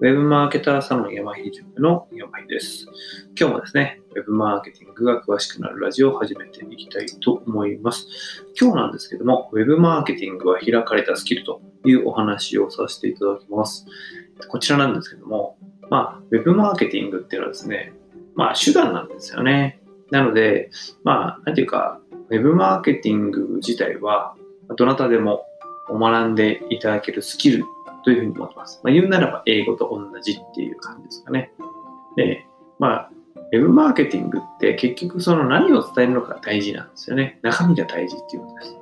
ウェブマーケターサロン山秀塾の山秀です。今日もですね、ウェブマーケティングが詳しくなるラジオを始めていきたいと思います。今日なんですけども、ウェブマーケティングは開かれたスキルというお話をさせていただきます。こちらなんですけども、まあ、ウェブマーケティングっていうのはですね、まあ、手段なんですよね。なので、まあ、なんていうか、ウェブマーケティング自体は、どなたでも学んでいただけるスキルというふうに思ってます。まあ、言うならば英語と同じっていう感じですかね。で、まあ、ウェブマーケティングって結局その何を伝えるのかが大事なんですよね。中身が大事っていうことです。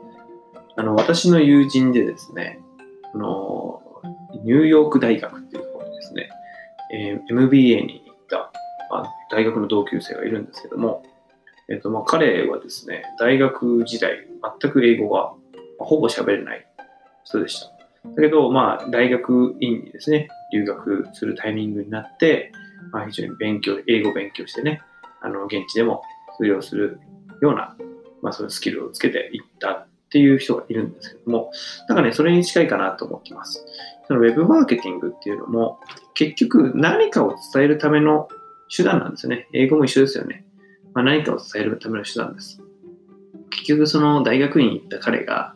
あの、私の友人でですね、あの、ニューヨーク大学っていうところですね、えー、MBA に行った、まあ、大学の同級生がいるんですけども、えっ、ー、と、まあ、彼はですね、大学時代、全く英語が、ほぼ喋れない人でした。だけど、まあ、大学院にですね、留学するタイミングになって、まあ、非常に勉強、英語勉強してね、あの、現地でも通用するような、まあ、そのスキルをつけていったっていう人がいるんですけども、だかね、それに近いかなと思ってます。そのウェブマーケティングっていうのも、結局何かを伝えるための手段なんですよね。英語も一緒ですよね。まあ、何かを伝えるための手段です。結局その大学院に行った彼が、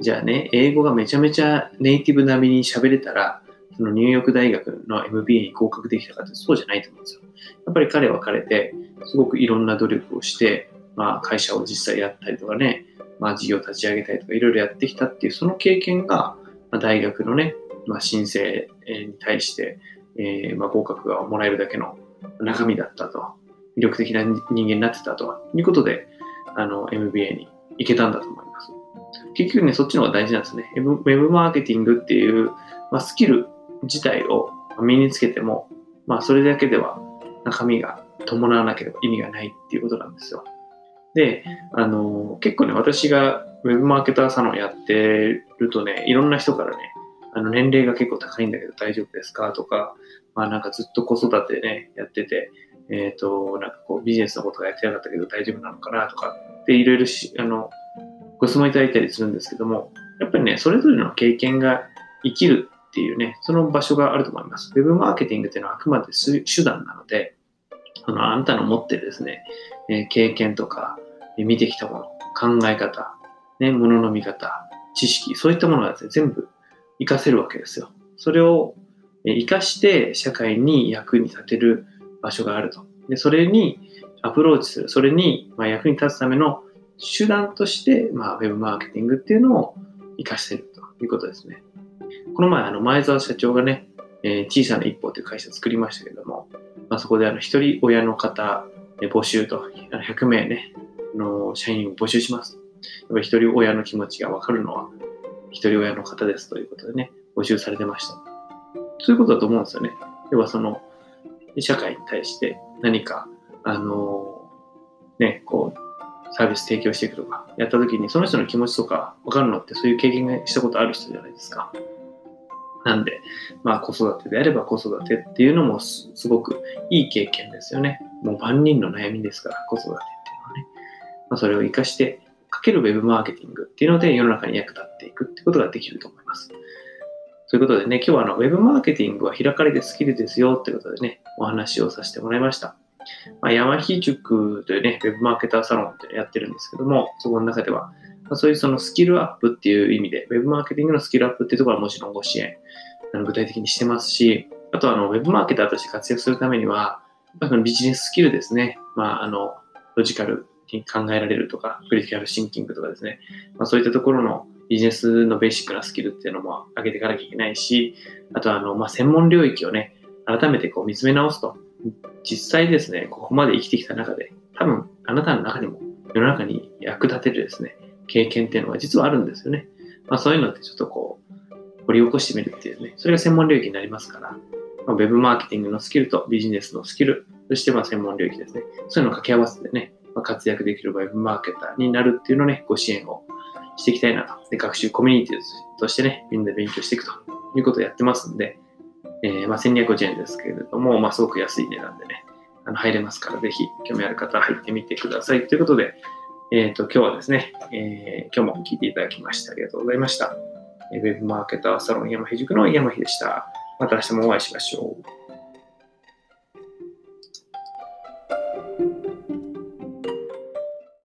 じゃあね、英語がめちゃめちゃネイティブ並みに喋れたら、そのニューヨーク大学の MBA に合格できたかってそうじゃないと思うんですよ。やっぱり彼は彼で、すごくいろんな努力をして、まあ会社を実際やったりとかね、まあ事業立ち上げたりとかいろいろやってきたっていうその経験が、まあ、大学のね、まあ、申請に対して、えー、まあ合格がもらえるだけの中身だったと、魅力的な人間になってたということで、あの MBA に行けたんだと思います。結局ね、そっちの方が大事なんですね。ウェブマーケティングっていう、まあ、スキル自体を身につけても、まあ、それだけでは中身が伴わなければ意味がないっていうことなんですよ。で、あの、結構ね、私がウェブマーケターサロンやってるとね、いろんな人からね、あの、年齢が結構高いんだけど大丈夫ですかとか、まあなんかずっと子育てね、やってて、えっ、ー、と、なんかこうビジネスのことがやってなかったけど大丈夫なのかなとかっていろいろし、あの、ご質問いただいたりするんですけども、やっぱりね、それぞれの経験が生きるっていうね、その場所があると思います。ウェブマーケティングっていうのはあくまで手段なので、あのあなたの持ってるですね、え経験とか、え見てきたもの、考え方、ね、物の見方、知識、そういったものがですね、全部活かせるわけですよ。それを活かして社会に役に立てる場所があると。で、それにアプローチする、それにま役に立つための手段として、まあ、ウェブマーケティングっていうのを活かしているということですね。この前、あの前澤社長がね、えー、小さな一歩という会社を作りましたけども、まあ、そこであの一人親の方、え募集と、100名ね、の社員を募集します。やっぱ一人親の気持ちがわかるのは、一人親の方ですということでね、募集されてました。そういうことだと思うんですよね。要はその、社会に対して何か、あのね、こう、サービス提供していくとか、やった時にその人の気持ちとか分かるのってそういう経験がしたことある人じゃないですか。なんで、まあ子育てであれば子育てっていうのもすごくいい経験ですよね。もう万人の悩みですから、子育てっていうのはね。まあ、それを活かして、かけるウェブマーケティングっていうので世の中に役立っていくってことができると思います。ということでね、今日はあのウェブマーケティングは開かれてスキルですよってことでね、お話をさせてもらいました。まあ、山木塾というね、ウェブマーケターサロンっていうのやってるんですけども、そこの中では、ま、そういうそのスキルアップっていう意味で、ウェブマーケティングのスキルアップっていうところはもちろんご支援、あの具体的にしてますし、あとはあのウェブマーケターとして活躍するためには、やっぱビジネススキルですね。まあ、あの、ロジカルに考えられるとか、クリティカルシンキングとかですね。まあ、そういったところのビジネスのベーシックなスキルっていうのも上げていかなきゃいけないし、あとあの、まあ、専門領域をね、改めてこう見つめ直すと。実際ですね、ここまで生きてきた中で、多分あなたの中にも世の中に役立てるですね、経験っていうのが実はあるんですよね。まあそういうのってちょっとこう、掘り起こしてみるっていうね、それが専門領域になりますから、まあ、ウェブマーケティングのスキルとビジネスのスキル、そしてまあ専門領域ですね。そういうのを掛け合わせてね、まあ、活躍できるウェブマーケターになるっていうのをね、ご支援をしていきたいなと。で学習コミュニティとしてね、みんなで勉強していくということをやってますんで、えー、まあ、1250円ですけれども、まあ、すごく安い値段でね、あの入れますから、ぜひ興味ある方は入ってみてください。ということで、えっ、ー、と、今日はですね、えー、今日も聞いていただきましてありがとうございました。ウェブマーケターサロン山秀塾の山秀でした。また明日もお会いしましょう。